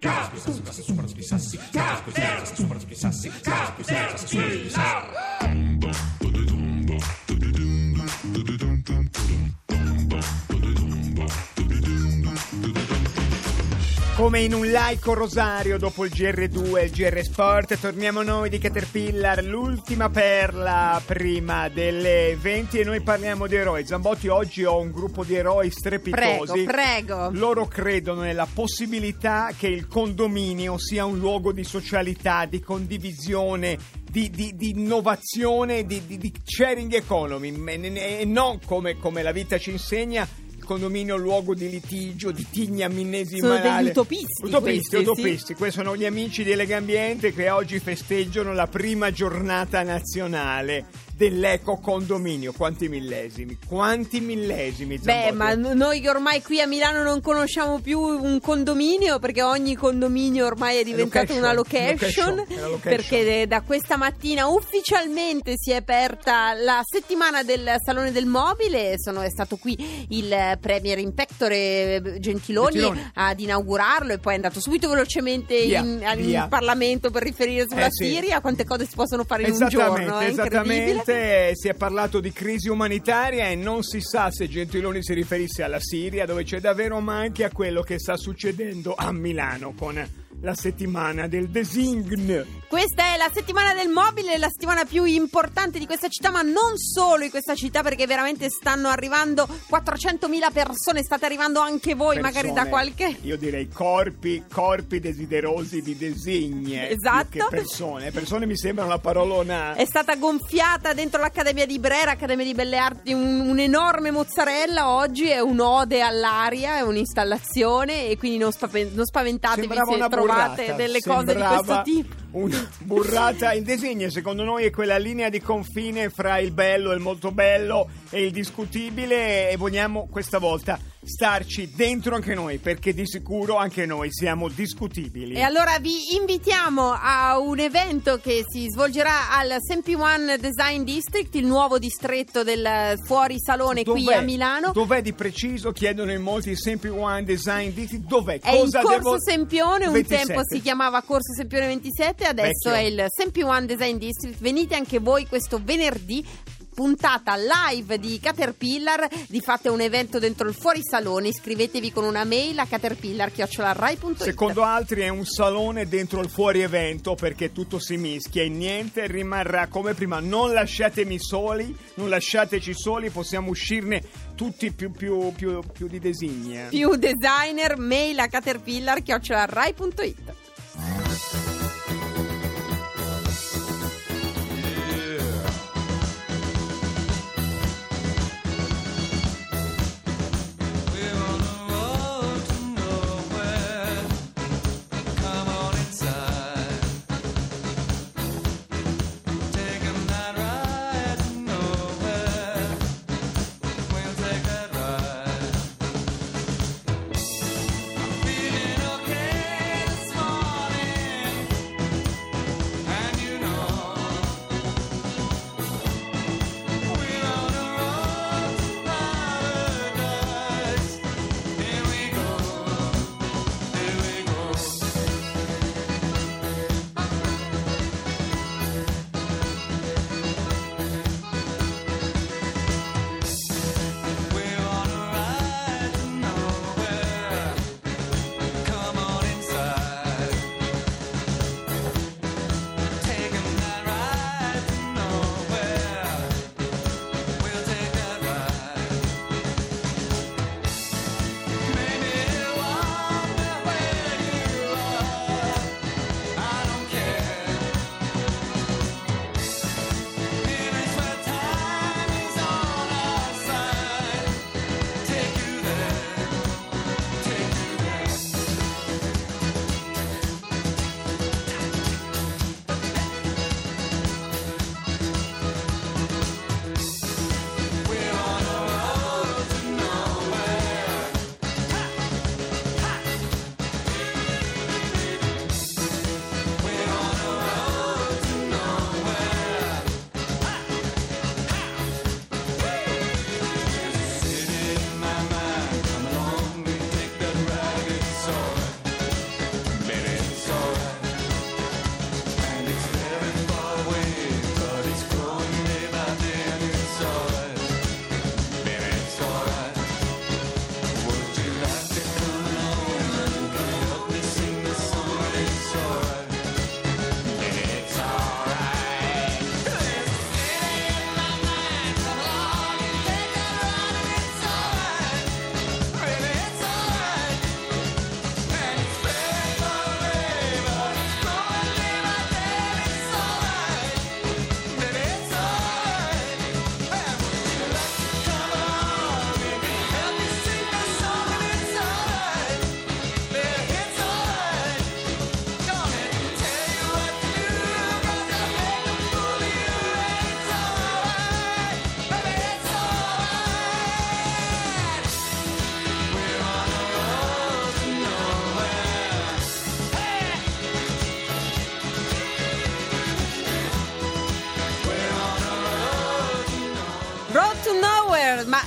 Quizás, quizás, quizás, Come in un laico rosario dopo il GR2 e il GR Sport, torniamo noi di Caterpillar, l'ultima perla prima delle 20 e noi parliamo di eroi. Zambotti, oggi ho un gruppo di eroi strepitosi. Prego, prego. Loro credono nella possibilità che il condominio sia un luogo di socialità, di condivisione, di, di- di innovazione, di, di- di sharing economy e non come, come la vita ci insegna. Condominio luogo di litigio, di tigna Sono millesimanale. degli utopisti Utopisti, questi, sì. utopisti. Questi sono gli amici di Legambiente che oggi festeggiano la prima giornata nazionale dell'eco condominio. Quanti millesimi? Quanti millesimi? Beh, Zambotti? ma noi ormai qui a Milano non conosciamo più un condominio perché ogni condominio ormai è diventato Location, una location, location, location. perché da questa mattina ufficialmente si è aperta la settimana del Salone del Mobile, Sono, è stato qui il Premier Inspectore Gentiloni, Gentiloni. ad inaugurarlo e poi è andato subito velocemente Via, in, in via. Parlamento per riferire sulla Eh, sì. Siria, quante cose si possono fare in un giorno, è incredibile. Esattamente. Si è parlato di crisi umanitaria e non si sa se Gentiloni si riferisse alla Siria, dove c'è davvero, ma anche a quello che sta succedendo a Milano con la settimana del design. Questa è la settimana del mobile, la settimana più importante di questa città, ma non solo in questa città, perché veramente stanno arrivando 400.000 persone, state arrivando anche voi, magari da Persone, qualche... Io direi corpi, corpi desiderosi di design. Esatto. Persone. Persone mi sembra una parolona. È stata gonfiata dentro l'Accademia di Brera, Accademia di Belle Arti, un- un'enorme mozzarella. Oggi è un'ode all'aria, è un'installazione e quindi non, spaven- non spaventatevi Sembrava se una trovate burrata, delle cose di questo tipo. Una burrata. Il disegno, secondo noi, è quella linea di confine fra il bello, il molto bello e il discutibile. E vogliamo questa volta starci dentro anche noi, perché di sicuro anche noi siamo discutibili. E allora vi invitiamo a un evento che si svolgerà al Sempi One Design District, il nuovo distretto del fuori salone qui Dov'è? a Milano. Dov'è di preciso? Chiedono in molti Sempre One Design District. Dov'è? È Cosa Corso devo... Sempione, un 27. tempo si chiamava Corso Sempione 27, adesso Vecchio. è il Sempi One Design District. Venite anche voi questo venerdì. Puntata live di Caterpillar, di fate un evento dentro il fuorisalone. Iscrivetevi con una mail a caterpillar.rai.it. Secondo altri è un salone dentro il fuori evento perché tutto si mischia e niente rimarrà come prima. Non lasciatemi soli, non lasciateci soli, possiamo uscirne tutti più, più, più, più di designi. eh. più designer, mail a caterpillar.rai.it.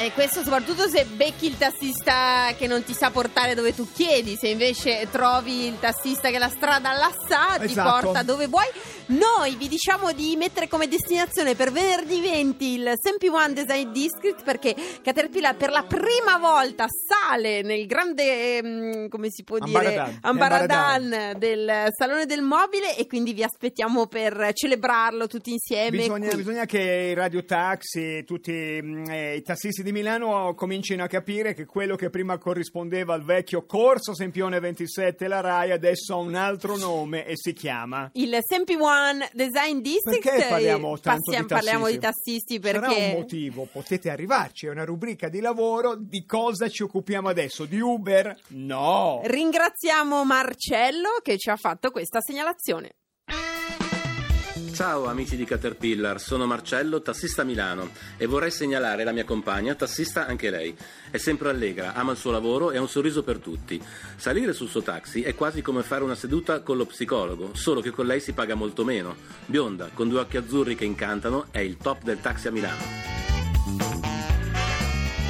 Eh, questo soprattutto se becchi il tassista che non ti sa portare dove tu chiedi, se invece trovi il tassista che la strada la sa, ti Esatto. porta dove vuoi. Noi vi diciamo di mettere come destinazione per venerdì 20 il Sempi One Design District perché Caterpillar per la prima volta sale nel grande, ehm, come si può dire, Ambaradan. ambaradan del Salone del Mobile e quindi vi aspettiamo per celebrarlo tutti insieme. Bisogna, bisogna che i radiotaxi, tutti mm, eh, i tassisti di Milano comincino a capire che quello che prima corrispondeva al vecchio Corso Sempione 27 la RAI adesso ha un altro nome e si chiama... Il Sempi One Design District Perché parliamo tanto passiamo- di tassisti? parliamo di tassisti Sarà un perché motivo, potete arrivarci, è una rubrica di lavoro, di cosa ci occupiamo adesso? Di Uber? No! ringraziamo Marcello che ci ha fatto questa segnalazione. Ciao amici di Caterpillar, sono Marcello, tassista a Milano e vorrei segnalare la mia compagna, tassista anche lei. È sempre allegra, ama il suo lavoro e ha un sorriso per tutti. Salire sul suo taxi è quasi come fare una seduta con lo psicologo, solo che con lei si paga molto meno. Bionda, con due occhi azzurri che incantano, è il top del taxi a Milano.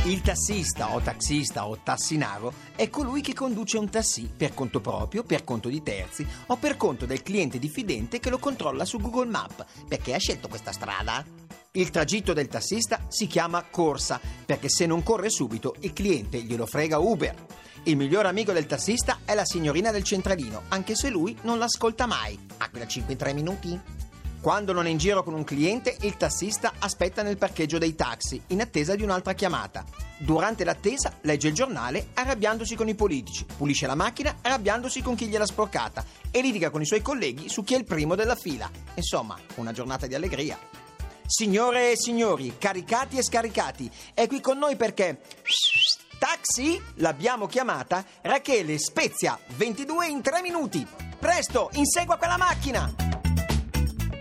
Il tassista o taxista o tassinaro è colui che conduce un taxi per conto proprio, per conto di terzi o per conto del cliente diffidente che lo controlla su Google Map. Perché ha scelto questa strada? Il tragitto del tassista si chiama corsa perché se non corre subito il cliente glielo frega Uber. Il migliore amico del tassista è la signorina del centralino, anche se lui non l'ascolta mai. Ha quella 5 in 3 minuti? Quando non è in giro con un cliente, il tassista aspetta nel parcheggio dei taxi, in attesa di un'altra chiamata. Durante l'attesa legge il giornale arrabbiandosi con i politici, pulisce la macchina arrabbiandosi con chi gliel'ha sporcata e litiga con i suoi colleghi su chi è il primo della fila. Insomma, una giornata di allegria. Signore e signori, caricati e scaricati, è qui con noi perché... Taxi? L'abbiamo chiamata Rachele Spezia, 22 in 3 minuti. Presto, insegua quella macchina!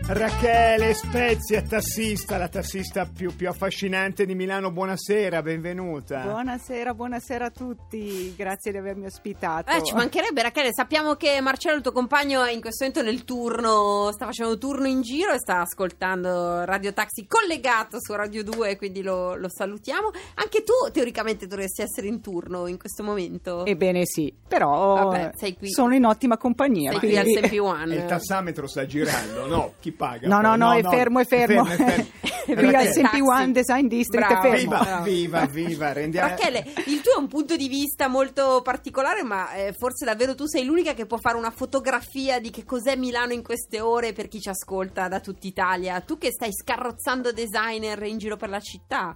Rachele Spezia, tassista, la tassista più, più affascinante di Milano, buonasera, benvenuta. Buonasera, buonasera a tutti, grazie di avermi ospitato. Eh, ci mancherebbe Rachele, sappiamo che Marcello, il tuo compagno, è in questo momento nel turno, sta facendo turno in giro e sta ascoltando Radio Taxi collegato su Radio 2, quindi lo, lo salutiamo. Anche tu teoricamente dovresti essere in turno in questo momento. Ebbene sì, però Vabbè, sei qui. sono in ottima compagnia. Sei qui quindi- al Sempi One. E il tassametro sta girando, no? Chi paga? No, no, no, è fermo, è fermo. è fermo. È Sempi Taxi. One Design District, Bravo. è fermo. Viva, viva, viva, rendiamo... Rachele, il tuo è un punto di vista molto particolare, ma eh, forse davvero tu sei l'unica che può fare una fotografia di che cos'è Milano in queste ore per chi ci ascolta da tutta Italia. Tu che stai scarrozzando designer in giro per la città.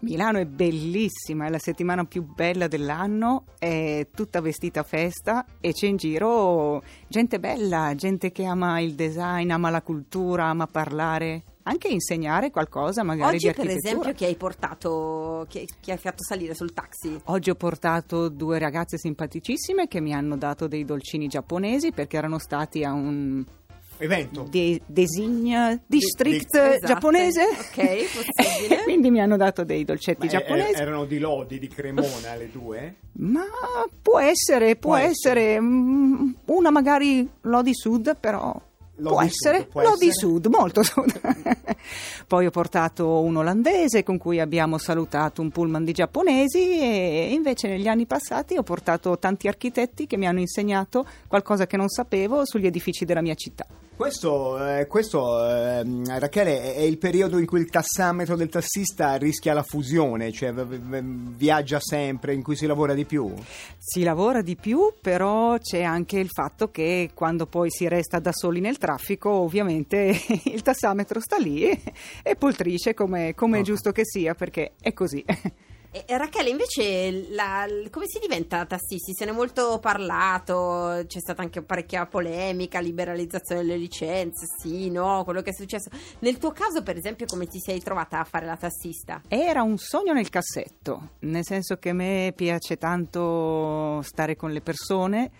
Milano è bellissima, è la settimana più bella dell'anno, è tutta vestita a festa e c'è in giro gente bella, gente che ama il design, ama la cultura, ama parlare, anche insegnare qualcosa magari Oggi, per esempio, chi hai portato, chi hai fatto salire sul taxi? Oggi ho portato due ragazze simpaticissime che mi hanno dato dei dolcini giapponesi perché erano stati a un Evento. de- design district Esatto. giapponese. Ok, possibile. Quindi mi hanno dato dei dolcetti Ma eh, giapponesi. erano di Lodi, di Cremona le due? Ma può essere, può, Può essere. mm, Una magari Lodi Sud, però. Lodi può Sud, essere può Lodi essere. Sud, molto Sud. Poi ho portato un olandese con cui abbiamo salutato un pullman di giapponesi e invece negli anni passati ho portato tanti architetti che mi hanno insegnato qualcosa che non sapevo sugli edifici della mia città. Questo, eh, questo ehm, Rachele, è- è il periodo in cui il tassametro del tassista rischia la fusione, cioè v- v- viaggia sempre, in cui si lavora di più? Si lavora di più, però c'è anche il fatto che quando poi si resta da soli nel traffico, ovviamente il tassametro sta lì e, e poltrisce come, come è Oh. giusto che sia, perché è così. E, Rachele, invece, la- come si diventa tassisti? Se ne è molto parlato, c'è stata anche parecchia polemica, liberalizzazione delle licenze, sì, no, quello che è successo. Nel tuo caso, per esempio, come ti sei trovata a fare la tassista? Era un sogno nel cassetto, nel senso che a me piace tanto stare con le persone,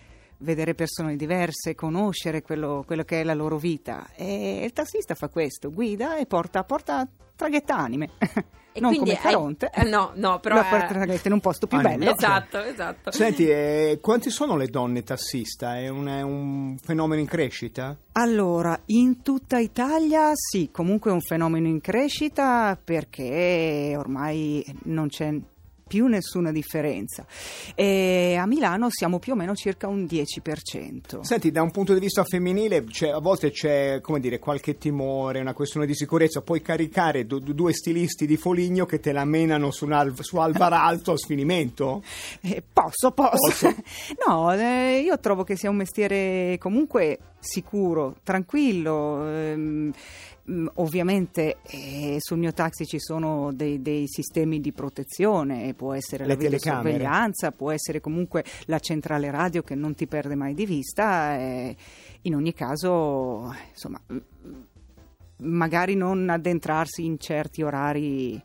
vedere persone diverse, conoscere quello, quello che è la loro vita. E il tassista fa questo, guida e porta, porta traghetto anime. E non quindi come hai- Caronte. eh, no, no, però è- porta traghetto in un posto più Anime. bello. Esatto, esatto. Senti, eh, quanti sono le donne tassista? È un, è un fenomeno in crescita? Allora, in tutta Italia sì, comunque è un fenomeno in crescita perché ormai non c'è più nessuna differenza. E a Milano siamo più o meno circa un 10%. Senti, da un punto di vista femminile, a volte c'è, come dire, qualche timore, una questione di sicurezza. Puoi caricare du- due stilisti di Foligno che te la menano su, al- su Alvar Alto a sfinimento? Eh, posso, posso. Posso? no, eh, io trovo che sia un mestiere comunque sicuro, tranquillo. ehm, ovviamente eh, sul mio taxi ci sono dei, dei sistemi di protezione, può essere Le la videosorveglianza, può essere comunque la centrale radio che non ti perde mai di vista. eh, in ogni caso, insomma, mm, magari non addentrarsi in certi orari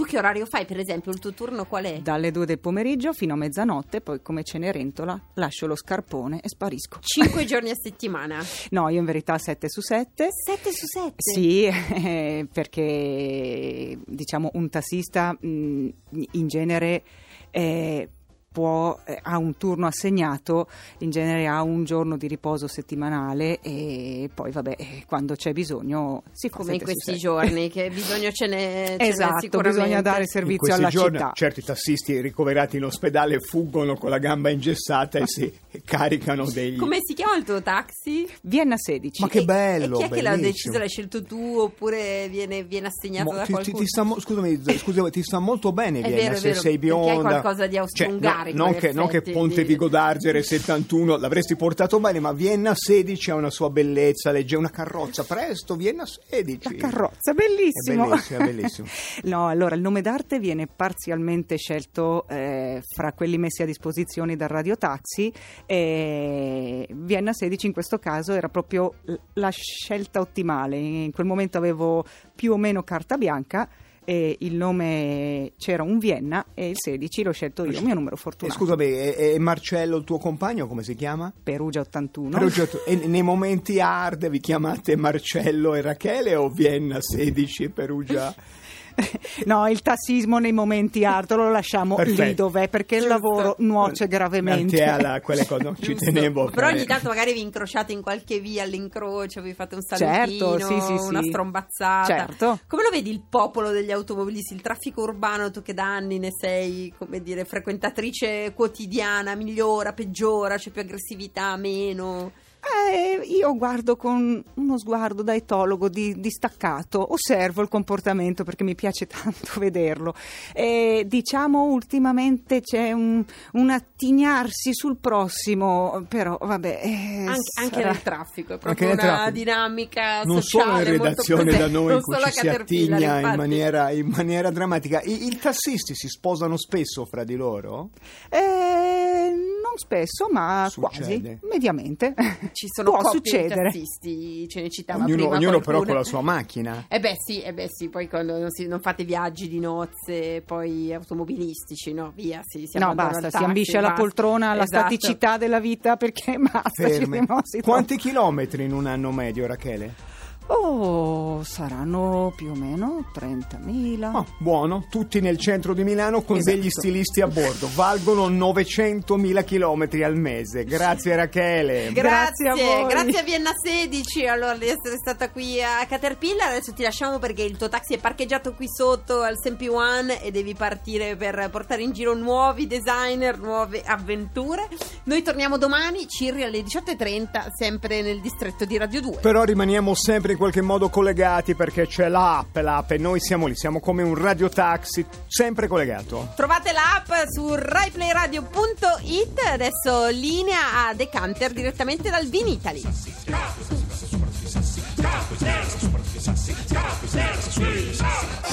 Tu che orario fai, per esempio? Il tuo turno qual è? dalle 2 del pomeriggio fino a mezzanotte, poi come Cenerentola lascio lo scarpone e sparisco. Cinque giorni a settimana. No, io in verità 7 su 7. 7 su 7. Sì, eh, perché diciamo un tassista mh, in genere eh, può, eh, ha un turno assegnato, in genere ha un giorno di riposo settimanale e poi vabbè, eh, quando c'è bisogno si Come in questi giorni, che bisogno ce n'è, ce n'è Esatto, sicuramente. bisogna dare servizio alla giorni città. certi tassisti ricoverati in ospedale fuggono con la gamba ingessata e si caricano degli... Come si chiama il tuo taxi? Vienna 16. Ma che bello, E chi è che l'ha bellissimo. deciso? L'hai scelto tu oppure viene, viene assegnato Mo- da ti, qualcuno? ti sta mo- scusami, scusami, ti sta molto bene È Vienna vero, è se vero, sei perché hai bionda qualcosa di austro-ungarico, Cioè, no- non, che, non che effetti, Ponte Vigo d'Argere 71 l'avresti portato bene ma Vienna 16 ha una sua bellezza legge una carrozza presto Vienna 16 La carrozza, bellissimo. È bellissimo, è bellissimo. no, allora il nome d'arte viene parzialmente scelto eh, fra quelli messi a disposizione dal radiotaxi e Vienna 16 in questo caso era proprio la scelta ottimale. In quel momento avevo più o meno carta bianca e il nome c'era un Vienna e il 16 l'ho scelto io, il mio numero E fortunato. scusami è Marcello il tuo compagno come si chiama? Perugia 81. Però, cioè, tu- e nei momenti hard vi chiamate Marcello e Rachele o Vienna 16 Perugia? No, il tassismo nei momenti hard lo lasciamo lì Perfetto. dov'è perché il lavoro nuoce gravemente. Alla quelle cose no, ci tenevo Però ogni tanto magari vi incrociate in qualche via all'incrocio, vi fate un salutino, Certo, sì, sì, una sì. strombazzata. Certo. Come lo vedi il popolo degli automobilisti, il traffico urbano, tu che da anni ne sei, come dire, frequentatrice quotidiana, migliora, peggiora, c'è più aggressività, meno? Eh, io guardo con uno sguardo da etologo di- distaccato, osservo il comportamento perché mi piace tanto vederlo. E, diciamo ultimamente c'è un, un attignarsi sul prossimo, però vabbè. eh, Anche, anche sarà- nel traffico, è Anche proprio nel una traffico. dinamica non sociale solo in molto redazione da noi non in cui solo ci si attigna in maniera, in maniera drammatica. I, I tassisti si sposano spesso fra di loro? Eh, non spesso, ma Succede. quasi, mediamente. Ci sono Può succedere. tassisti, ce ne citava Ognuno, prima ognuno però con la sua macchina. Eh beh sì, eh beh sì, poi quando non, si- non fate viaggi di nozze, poi automobilistici, no, via, sì, si No, basta, il si taxi, ambisce alla poltrona, alla Esatto. staticità della vita perché basta, ci Ferme. siamo si Quanti chilometri in un anno medio, Rachele? Oh, saranno più o meno 30.000. Oh, buono, tutti nel centro di Milano con Esatto. degli stilisti a bordo. Valgono 900.000 chilometri al mese. Grazie Rachele. Grazie, Grazie a voi. grazie a Vienna 16 allora di essere stata qui a Caterpillar. Adesso ti lasciamo perché il tuo taxi è parcheggiato qui sotto al Sempi One e devi partire per portare in giro nuovi designer, nuove avventure. Noi torniamo domani, Cirri alle 18.30, sempre nel distretto di Radio 2. Però rimaniamo sempre in qualche modo collegati perché c'è l'app, l'app e noi siamo lì, siamo come un radiotaxi sempre collegato. Trovate l'app su raiplayradio.it. Adesso linea a Decanter direttamente dal Vinitali. Squeeze.